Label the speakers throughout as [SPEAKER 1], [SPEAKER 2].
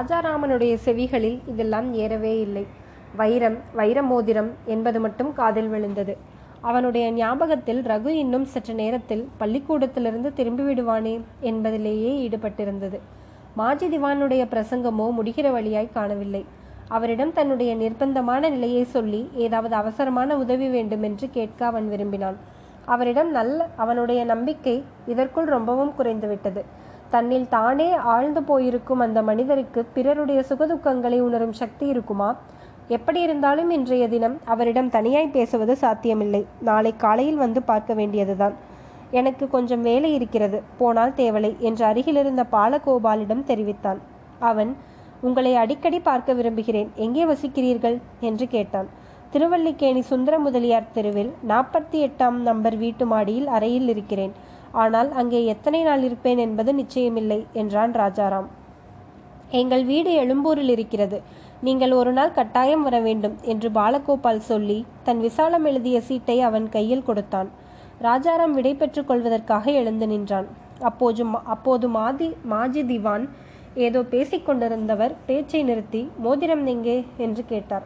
[SPEAKER 1] ராஜாராமனுடைய செவிகளில் இதெல்லாம் ஏறவே இல்லை. வைரம் வைர மோதிரம் என்பது மட்டும் காதில் விழுந்தது. அவனுடைய ஞாபகத்தில் ரகு இன்னும் சற்று நேரத்தில் பள்ளிக்கூடத்திலிருந்து திரும்பி விடுவானே என்பதிலேயே ஈடுபட்டிருந்தது. மாஜி திவானுடைய பிரசங்கமோ முடிகிற வழியாய் காணவில்லை. அவரிடம் தன்னுடைய நிர்பந்தமான நிலையை சொல்லி ஏதாவது அவசரமான உதவி வேண்டும் என்று கேட்க அவன் விரும்பினான். அவரிடம் நல்ல அவனுடைய நம்பிக்கை இதற்குள் ரொம்பவும் குறைந்துவிட்டது. தன்னில் தானே ஆழ்ந்து போயிருக்கும் அந்த மனிதருக்கு பிறருடைய சுகதுக்கங்களை உணரும் சக்தி இருக்குமா? எப்படி இருந்தாலும் இன்றைய தினம் அவரிடம் தனியாய் பேசுவது சாத்தியமில்லை. நாளை காலையில் வந்து பார்க்க வேண்டியதுதான். எனக்கு கொஞ்சம் வேலை இருக்கிறது. போனால் தேவலை என்று அருகிலிருந்த பாலகோபாலிடம் தெரிவித்தான். அவன் உங்களை அடிக்கடி பார்க்க விரும்புகிறேன். எங்கே வசிக்கிறீர்கள்? என்று கேட்டான். திருவல்லிக்கேணி சுந்தர முதலியார் தெருவில் நாற்பத்தி எட்டாம் நம்பர் வீட்டு மாடியில் அறையில் இருக்கிறேன். ஆனால் அங்கே எத்தனை நாள் இருப்பேன் என்பது நிச்சயமில்லை என்றான் ராஜாராம். எங்கள் வீடு எழும்பூரில் இருக்கிறது. நீங்கள் ஒரு நாள் கட்டாயம் வர வேண்டும் என்று பாலகோபால் சொல்லி தன் விசாலம் எழுதிய சீட்டை அவன் கையில் கொடுத்தான். ராஜாராம் விடை பெற்றுக் கொள்வதற்காக எழுந்து நின்றான். அப்போது அப்போது மாதி மாஜி திவான் ஏதோ பேசிக்கொண்டிருந்தவர் பேச்சை நிறுத்தி மோதிரம் எங்கே? என்று கேட்டார்.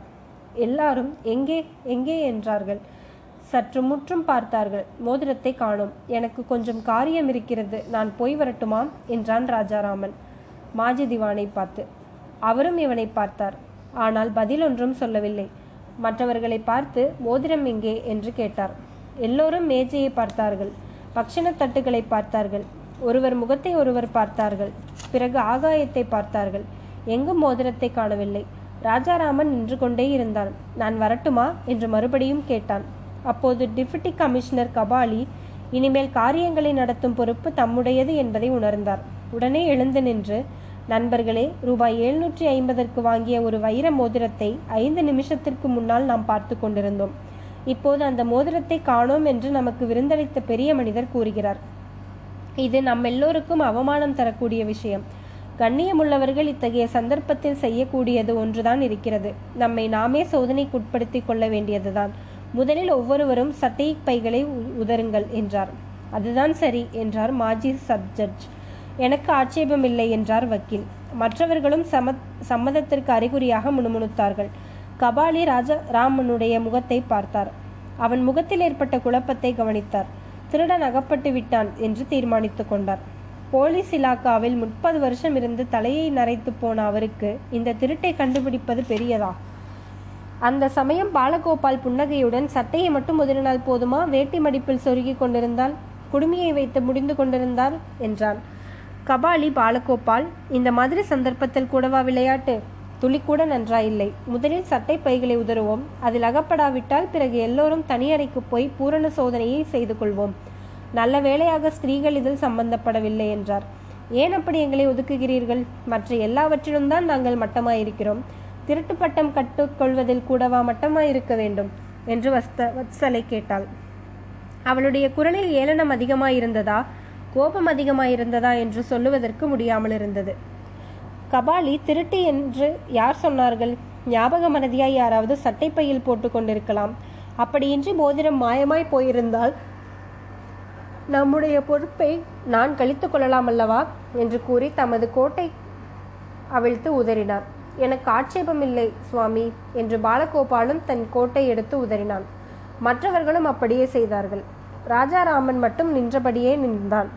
[SPEAKER 1] எல்லாரும் எங்கே எங்கே? என்றார்கள். சற்று முற்றும் பார்த்தார்கள். மோதிரத்தை காணோம். எனக்கு கொஞ்சம் காரியம் இருக்கிறது. நான் போய் வரட்டுமா என்றான் ராஜாராமன். மாஜி திவானை பார்த்து அவரும் இவனை பார்த்தார். ஆனால் பதில் ஒன்றும் சொல்லவில்லை. மற்றவர்களை பார்த்து மோதிரம் எங்கே? என்று கேட்டார். எல்லோரும் மேஜையை பார்த்தார்கள். பக்ஷண தட்டுகளை பார்த்தார்கள். ஒருவர் முகத்தை ஒருவர் பார்த்தார்கள். பிறகு ஆகாயத்தை பார்த்தார்கள். எங்கும் மோதிரத்தை காணவில்லை. ராஜாராமன் நின்று கொண்டே இருந்தான். நான் வரட்டுமா? என்று மறுபடியும் கேட்டான். அப்போது டிப்டி கமிஷனர் கபாலி இனிமேல் காரியங்களை நடத்தும் பொறுப்பு தம்முடையது என்பதை உணர்ந்தார். உடனே எழுந்து நின்று நண்பர்களே ரூபாய் எழுநூற்றி ஐம்பதற்கு வாங்கிய ஒரு வைர மோதிரத்தை ஐந்து நிமிஷத்திற்கு முன்னால் நாம் பார்த்து கொண்டிருந்தோம். இப்போது அந்த மோதிரத்தை காணோம் என்று நமக்கு விருந்தளித்த பெரிய மனிதர் கூறுகிறார். இது நம் எல்லோருக்கும் அவமானம் தரக்கூடிய விஷயம். கண்ணியமுள்ளவர்கள் இத்தகைய சந்தர்ப்பத்தில் செய்யக்கூடியது ஒன்றுதான் இருக்கிறது. நம்மை நாமே சோதனைக்குட்படுத்திக் கொள்ள வேண்டியதுதான். முதலில் ஒவ்வொருவரும் சட்டை பைகளை உதருங்கள் என்றார். அதுதான் சரி என்றார் மாஜி சப் ஜட்ஜ். எனக்கு ஆட்சேபமில்லை என்றார் வக்கீல். மற்றவர்களும் சம சம்மதத்திற்கு அறிகுறியாக முணுமுணுத்தார்கள். கபாலி ராஜ ராமனுடைய முகத்தை பார்த்தார். அவன் முகத்தில் ஏற்பட்ட குழப்பத்தை கவனித்தார். திருடன் அகப்பட்டு விட்டான் என்று தீர்மானித்துக் கொண்டார். போலீஸ் இலாக்காவில் முப்பது வருஷம் இருந்து தலையை நரைத்து போன அவருக்கு இந்த திருட்டை கண்டுபிடிப்பது பெரியதா? அந்த சமயம் பாலகோபால் புன்னகையுடன் சட்டையை மட்டும் முதலினால் போதுமா? வேட்டி மடிப்பில் சொருகி கொண்டிருந்தால் குடுமியை வைத்து முடிந்து கொண்டிருந்தால்? என்றான். கபாலி பாலகோபால் இந்த மாதிரி சந்தர்ப்பத்தில் கூடவா விளையாட்டு? துளி கூட நன்றாயில்லை. முதலில் சட்டை பைகளை உதறுவோம். அதில் அகப்படாவிட்டால் பிறகு எல்லோரும் தனியறைக்கு போய் பூரண சோதனையை செய்து கொள்வோம். நல்ல வேளையாக ஸ்திரீகள் இதில் சம்பந்தப்படவில்லை என்றார். ஏன் அப்படி எங்களை ஒதுக்குகிறீர்கள்? மற்ற எல்லாவற்றிலும் தான் நாங்கள் மட்டமாயிருக்கிறோம். திருட்டு பட்டம் கட்டுக்கொள்வதில் கூடவா மட்டமாயிருக்க வேண்டும் என்று வஸ்த வத்சலை கேட்டாள். அவளுடைய குரலில் ஏளனம் அதிகமாயிருந்ததா? கோபம் அதிகமாயிருந்ததா என்று சொல்லுவதற்கு முடியாமல் இருந்தது கபாலி திருட்டு என்று யார் சொன்னார்கள்? ஞாபக மனதியாய் யாராவது சட்டைப்பையில் போட்டு கொண்டிருக்கலாம் அப்படியின்றி மோதிரம் மாயமாய் போயிருந்தால் நம்முடைய பொறுப்பை நான் கழித்து கொள்ளலாம் அல்லவா? என்று கூறி தமது கோட்டை அவிழ்த்து உதறினார் எனக்கு ஆட்சேபம் இல்லை சுவாமி என்று பாலகோபாலும் தன் கோட்டை எடுத்து உதறினான். மற்றவர்களும் அப்படியே செய்தார்கள். ராஜாராமன் மட்டும் நின்றபடியே நின்றான்.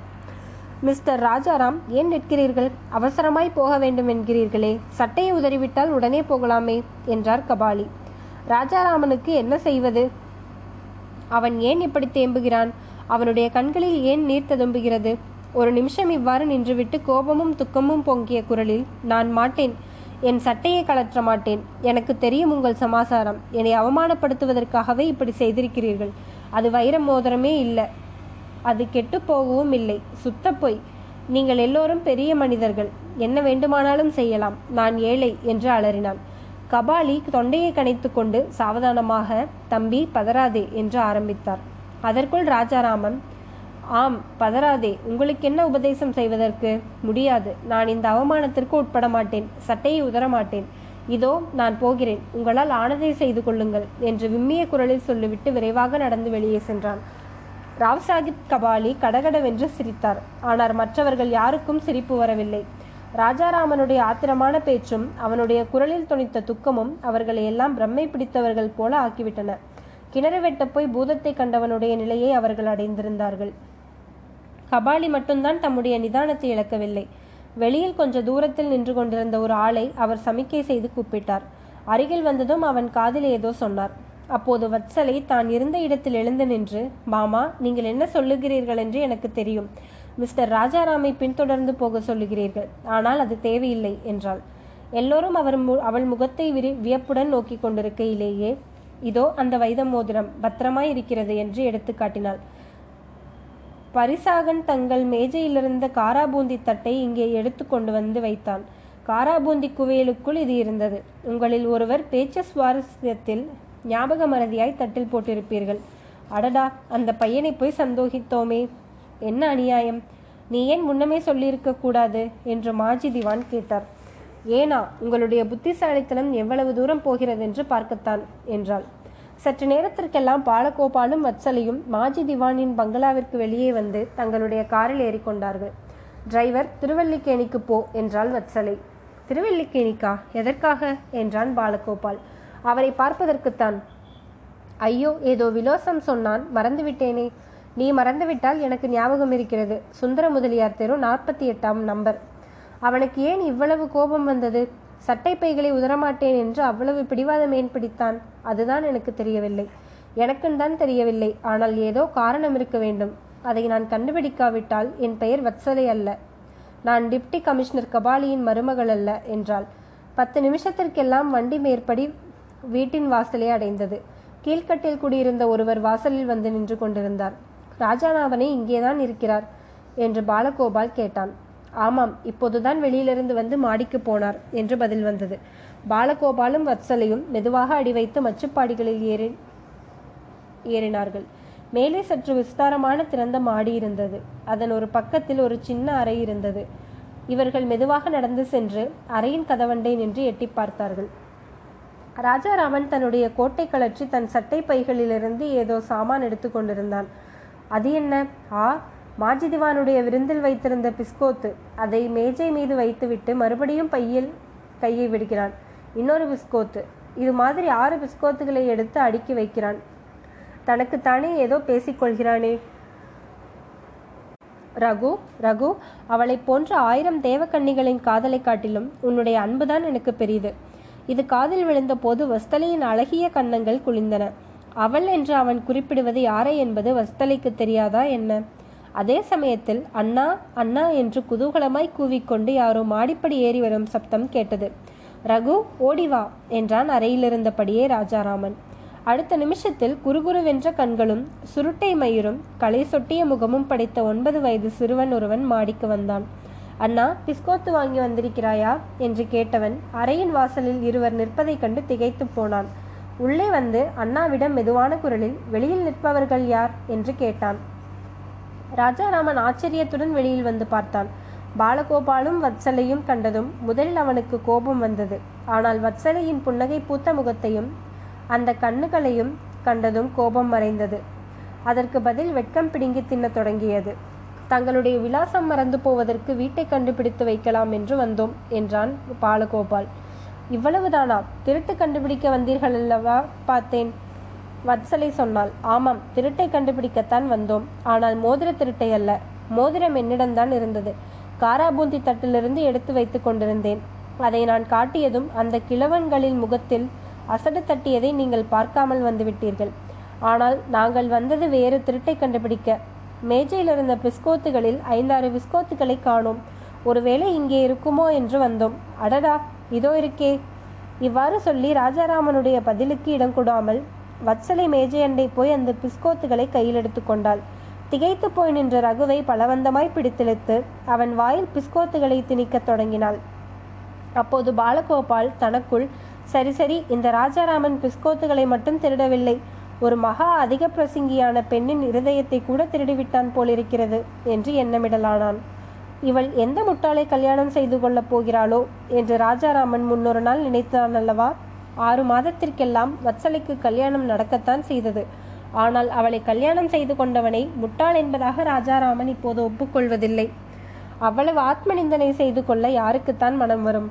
[SPEAKER 1] மிஸ்டர் ராஜாராம் ஏன் நிற்கிறீர்கள்? அவசரமாய் போக வேண்டும் என்கிறீர்களே. சட்டையை உதறிவிட்டால் உடனே போகலாமே என்றார் கபாலி. ராஜாராமனுக்கு என்ன செய்வது? அவன் ஏன் இப்படி தேம்புகிறான்? அவனுடைய கண்களில் ஏன் நீர் ததும்புகிறது? ஒரு நிமிஷம் இவ்வாறு நின்றுவிட்டு கோபமும் துக்கமும் பொங்கிய குரலில் நான் மாட்டேன். என் சட்டையை கலற்ற மாட்டேன். எனக்கு தெரியும் உங்கள் சமாசாரம். என்னை அவமானப்படுத்துவதற்காகவே இப்படி செய்திருக்கிறீர்கள். அது வைர மோதிரமே இல்லை. அது கெட்டு போகவும் இல்லை. சுத்த பொய். நீங்கள் எல்லோரும் பெரிய மனிதர்கள். என்ன வேண்டுமானாலும் செய்யலாம். நான் ஏழை என்று அலறினான். கபாலி தொண்டையை கணைத்து கொண்டு சாவதானமாக தம்பி பதறாதே என்று ஆரம்பித்தார். அதற்குள் ராஜாராமன் ஆம் பதறாதே. உங்களுக்கு என்ன உபதேசம் செய்வதற்கு? முடியாது. நான் இந்த அவமானத்திற்கு உட்பட மாட்டேன் சட்டையை உதற மாட்டேன் இதோ நான் போகிறேன். உங்களால் ஆனதை செய்து கொள்ளுங்கள் என்று விம்மிய குரலில் சொல்லிவிட்டு விரைவாக நடந்து வெளியே சென்றான். ராவ் சாஹிப் கபாலி கடகடவென்று சிரித்தார். ஆனால் மற்றவர்கள் யாருக்கும் சிரிப்பு வரவில்லை. ராஜாராமனுடைய ஆத்திரமான பேச்சும் அவனுடைய குரலில் துணித்த துக்கமும் அவர்களை எல்லாம் பிரம்மை பிடித்தவர்கள் போல ஆக்கிவிட்டன. கிணறு வெட்டப் போய் பூதத்தை கண்டவனுடைய நிலையை அவர்கள் அடைந்திருந்தார்கள். கபாலி மட்டும்தான் தம்முடைய நிதானத்தை இழக்கவில்லை. வெளியில் கொஞ்ச தூரத்தில் நின்று கொண்டிருந்த ஒரு ஆளை அவர் சமிக்கை செய்து கூப்பிட்டார். அருகில் வந்ததும் அவன் காதில் ஏதோ சொன்னார். அப்போது வத்சலை தான் இருந்த இடத்தில் எழுந்து நின்று மாமா நீங்கள் என்ன சொல்லுகிறீர்கள் என்று எனக்கு தெரியும். மிஸ்டர் ராஜாராமை பின்தொடர்ந்து போக சொல்லுகிறீர்கள். ஆனால் அது தேவையில்லை என்றாள். எல்லோரும் அவர் மு அவள் முகத்தை விரி வியப்புடன் நோக்கி கொண்டிருக்கையிலேயே இதோ அந்த வைத மோதிரம் பத்திரமாய் இருக்கிறது என்று எடுத்து காட்டினாள். பரிசாகன் தங்கள் மேஜையிலிருந்த காராபூந்தி தட்டை இங்கே எடுத்து கொண்டு வந்து வைத்தான். காராபூந்தி குவியலுக்குள் இது இருந்தது. உங்களில் ஒருவர் பேச்சு சுவாரஸ்யத்தில் ஞாபக மறதியாய் தட்டில் போட்டிருப்பீர்கள். அடடா அந்த பையனை போய் சந்தோகித்தோமே. என்ன அநியாயம்? நீ ஏன் முன்னமே சொல்லியிருக்க கூடாது? என்று மாஜி திவான் கேட்டார். ஏனா உங்களுடைய புத்திசாலித்தனம் எவ்வளவு தூரம் போகிறது என்று பார்க்கத்தான் என்றாள். சற்று நேரத்திற்கெல்லாம் பாலகோபாலும் வத்சலையும் மாஜி திவானின் பங்களாவிற்கு வெளியே வந்து தங்களுடைய காரில் ஏறிக்கொண்டார்கள். டிரைவர் திருவல்லிக்கேணிக்கு போ என்றாள் வத்சலை. திருவல்லிக்கேணிக்கா? எதற்காக? என்றான் பாலகோபால். அவரை பார்ப்பதற்குத்தான். ஐயோ ஏதோ விலோசம் சொன்னான். மறந்துவிட்டேனே. நீ மறந்துவிட்டால் எனக்கு ஞாபகம் இருக்கிறது. சுந்தர முதலியார் தெரு நாற்பத்தி எட்டாம் நம்பர். அவனுக்கு ஏன் இவ்வளவு கோபம் வந்தது? சட்டை பைகளை உதரமாட்டேன் என்று அவ்வளவு பிடிவாதம் ஏன் பிடித்தான்? அதுதான் எனக்கு தெரியவில்லை. எனக்கும் தான் தெரியவில்லை. ஆனால் ஏதோ காரணம் இருக்க வேண்டும். அதை நான் கண்டுபிடிக்காவிட்டால் என் பெயர் வத்சலை அல்ல. நான் டிப்டி கமிஷனர் கபாலியின் மருமகள் அல்ல என்றாள். பத்து நிமிஷத்திற்கெல்லாம் வண்டி மேற்படி வீட்டின் வாசலை அடைந்தது. கீழ்கட்டில் குடியிருந்த ஒருவர் வாசலில் வந்து நின்று கொண்டிருந்தார். ராஜாநாதனே இங்கேதான் இருக்கிறார் என்று பாலகோபால் கேட்டான். ஆமாம் இப்போதுதான் வெளியிலிருந்து வந்து மாடிக்கு போனார் என்று பதில் வந்தது. பாலகோபாலும் வத்சலையும் மெதுவாக அடி வைத்து மச்சுப்பாடிகளில் ஏறி ஏறினார்கள். மேலே சற்று விஸ்தாரமான திறந்த மாடி இருந்தது. அதன் ஒரு பக்கத்தில் ஒரு சின்ன அறை இருந்தது. இவர்கள் மெதுவாக நடந்து சென்று அறையின் கதவண்டை நின்று எட்டி பார்த்தார்கள். ராஜாராமன் தன்னுடைய கோட்டை கலற்றி தன் சட்டை பைகளிலிருந்து ஏதோ சாமான் எடுத்து கொண்டிருந்தான். அது என்ன? ஆ மாஜிதிவானுடைய விருந்தில் வைத்திருந்த பிஸ்கோத்து அதை மேஜை மீது வைத்துவிட்டு மறுபடியும் பையில் கையை விடுகிறான். இன்னொரு பிஸ்கோத்து இது மாதிரி ஆறு பிஸ்கோத்துகளை எடுத்து அடுக்கி வைக்கிறான். தனக்குத்தானே ஏதோ பேசிக்கொள்கிறானே ரகு ரகு அவளைப் போன்ற ஆயிரம் தேவக்கன்னிகளின் காதலை காட்டிலும் உன்னுடைய அன்புதான் எனக்கு பெரியது இது காதில் விழுந்த போது வஸ்தலையின் அழகிய கன்னங்கள் குளிந்தன அவள் என்று அவன் குறிப்பிடுவது யாரை என்பது வஸ்தலைக்கு தெரியாதா என்ன? அதே சமயத்தில் அண்ணா அண்ணா என்று குதூகலமாய் கூவிக்கொண்டு யாரோ மாடிப்படி ஏறி வரும் சப்தம் கேட்டது. ரகு ஓடி வா என்றான் அறையிலிருந்தபடியே ராஜாராமன். அடுத்த நிமிஷத்தில் குறுகுருவென்ற கண்களும் சுருட்டை மயிரும் களை சொட்டிய முகமும் படைத்த ஒன்பது வயது சிறுவன் ஒருவன் மாடிக்கு வந்தான். அண்ணா பிஸ்கோத்து வாங்கி வந்திருக்கிறாயா? என்று கேட்டவன் அறையின் வாசலில் இருவர் நிற்பதைக் கண்டு திகைத்து போனான். உள்ளே வந்து அண்ணாவிடம் மெதுவான குரலில் வெளியில் நிற்பவர்கள் யார்? என்று கேட்டான். ராஜாராமன் ஆச்சரியத்துடன் வெளியில் வந்து பார்த்தான். பாலகோபாலும் வத்சலையும் கண்டதும் முதலில் அவனுக்கு கோபம் வந்தது. ஆனால் வத்சலையின் புன்னகை பூத்த முகத்தையும் அந்த கண்ணுகளையும் கண்டதும் கோபம் மறைந்தது. அதற்கு பதில் வெட்கம் பிடுங்கி தின்னத் தொடங்கியது. தங்களுடைய விலாசம் மறந்து போவதற்கு வீட்டை கண்டுபிடித்து வைக்கலாம் என்று வந்தோம் என்றான் பாலகோபால். இவ்வளவுதானா? திருட்டு கண்டுபிடிக்க வந்தீர்கள் அல்லவா? பார்த்தேன். வத்சலை சொன்னாள் ஆமாம் திருட்டை கண்டுபிடிக்கத்தான் வந்தோம். ஆனால் மோதிர திருட்டை அல்ல. மோதிரம் என்னிடம்தான் இருந்தது. காராபூந்தி தட்டிலிருந்து எடுத்து வைத்து கொண்டிருந்தேன். அதை நான் காட்டியதும் அந்த கிழவன்களின் முகத்தில் அசடு தட்டியதை நீங்கள் பார்க்காமல் வந்துவிட்டீர்கள். ஆனால் நாங்கள் வந்தது வேறு திருட்டை கண்டுபிடிக்க. மேஜையில் இருந்த பிஸ்கோத்துகளில் ஐந்தாறு பிஸ்கோத்துகளை காணோம். ஒருவேளை இங்கே இருக்குமோ என்று வந்தோம். அடடா இதோ இருக்கே. இவ்வாறு சொல்லி ராஜாராமனுடைய பதிலுக்கு இடம் கொடாமல் வத்சலை மேஜையண்டை போய் அந்த பிஸ்கோத்துகளை கையில் எடுத்துக்கொண்டாள் திகைத்து போய் நின்ற ரகுவை பலவந்தமாய் பிடித்திழுத்து அவன் வாயில் பிஸ்கோத்துகளை திணிக்கத் தொடங்கினாள். அப்போது பாலகோபால் தனக்குள் சரி சரி இந்த ராஜாராமன் பிஸ்கோத்துகளை மட்டும் திருடவில்லை. ஒரு மகா அதிக பிரசங்கியான பெண்ணின் இருதயத்தை கூட திருடிவிட்டான் போலிருக்கிறது என்று எண்ணமிடலானான். இவள் எந்த முட்டாளை கல்யாணம் செய்து கொள்ளப் போகிறாளோ? என்று ராஜாராமன் முன்னொரு நாள் நினைத்தான் அல்லவா ஆறு மாதத்திற்கெல்லாம் வத்சலைக்கு கல்யாணம் நடக்கத்தான் செய்தது. ஆனால் அவளை கல்யாணம் செய்து கொண்டவனை முட்டாள் என்பதாக ராஜாராமன் இப்போது ஒப்புக்கொள்வதில்லை. அவ்வளவு ஆத்ம நிந்தனை செய்து கொள்ள யாருக்குத்தான் மனம் வரும்?